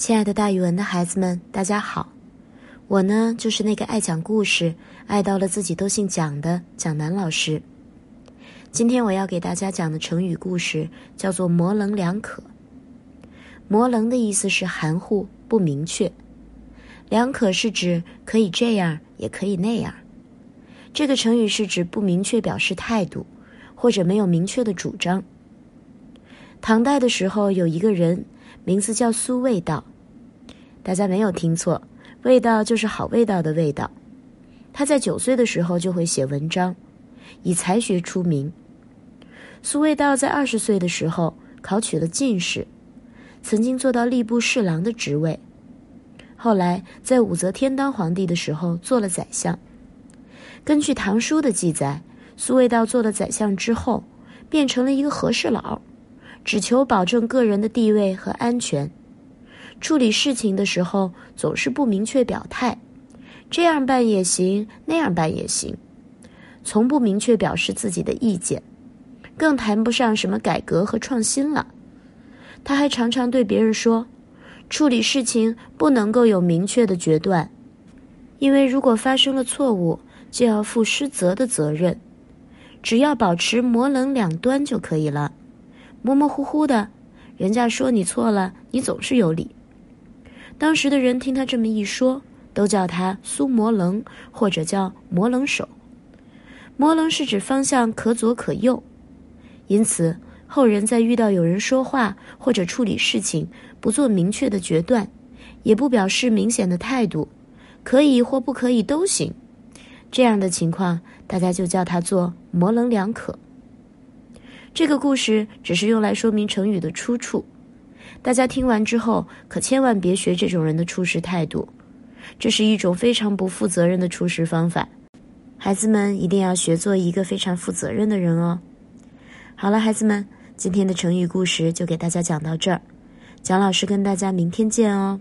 亲爱的，大语文的孩子们，大家好！我呢，就是那个爱讲故事、爱到了自己都姓蒋的蒋楠老师。今天我要给大家讲的成语故事叫做“模棱两可”。模棱的意思是含糊不明确，两可是指可以这样，也可以那样。这个成语是指不明确表示态度，或者没有明确的主张。唐代的时候，有一个人名字叫苏味道，大家没有听错，味道就是好味道的味道。他在九岁的时候就会写文章，以才学出名。苏味道在二十岁的时候考取了进士。曾经做到吏部侍郎的职位，后来在武则天当皇帝的时候做了宰相。根据《唐书》的记载，苏味道做了宰相之后，变成了一个和事佬，只求保证个人的地位和安全。处理事情的时候总是不明确表态，这样办也行，那样办也行，从不明确表示自己的意见，更谈不上什么改革和创新了。他还常常对别人说：“处理事情不能够有明确的决断，因为如果发生了错误，就要负失责的责任。只要保持模棱两端就可以了，模模糊糊的，人家说你错了，你总是有理。”当时的人听他这么一说，都叫他苏模棱，或者叫模棱手。模棱是指方向可左可右，因此。后人在遇到有人说话或者处理事情不做明确的决断，也不表示明显的态度，可以或不可以都行，这样的情况，大家就叫他做模棱两可。这个故事只是用来说明成语的出处，大家听完之后可千万别学这种人的处事态度，这是一种非常不负责任的处事方法，孩子们一定要学做一个非常负责任的人哦。好了，孩子们。今天的成语故事就给大家讲到这儿，蒋老师跟大家明天见哦。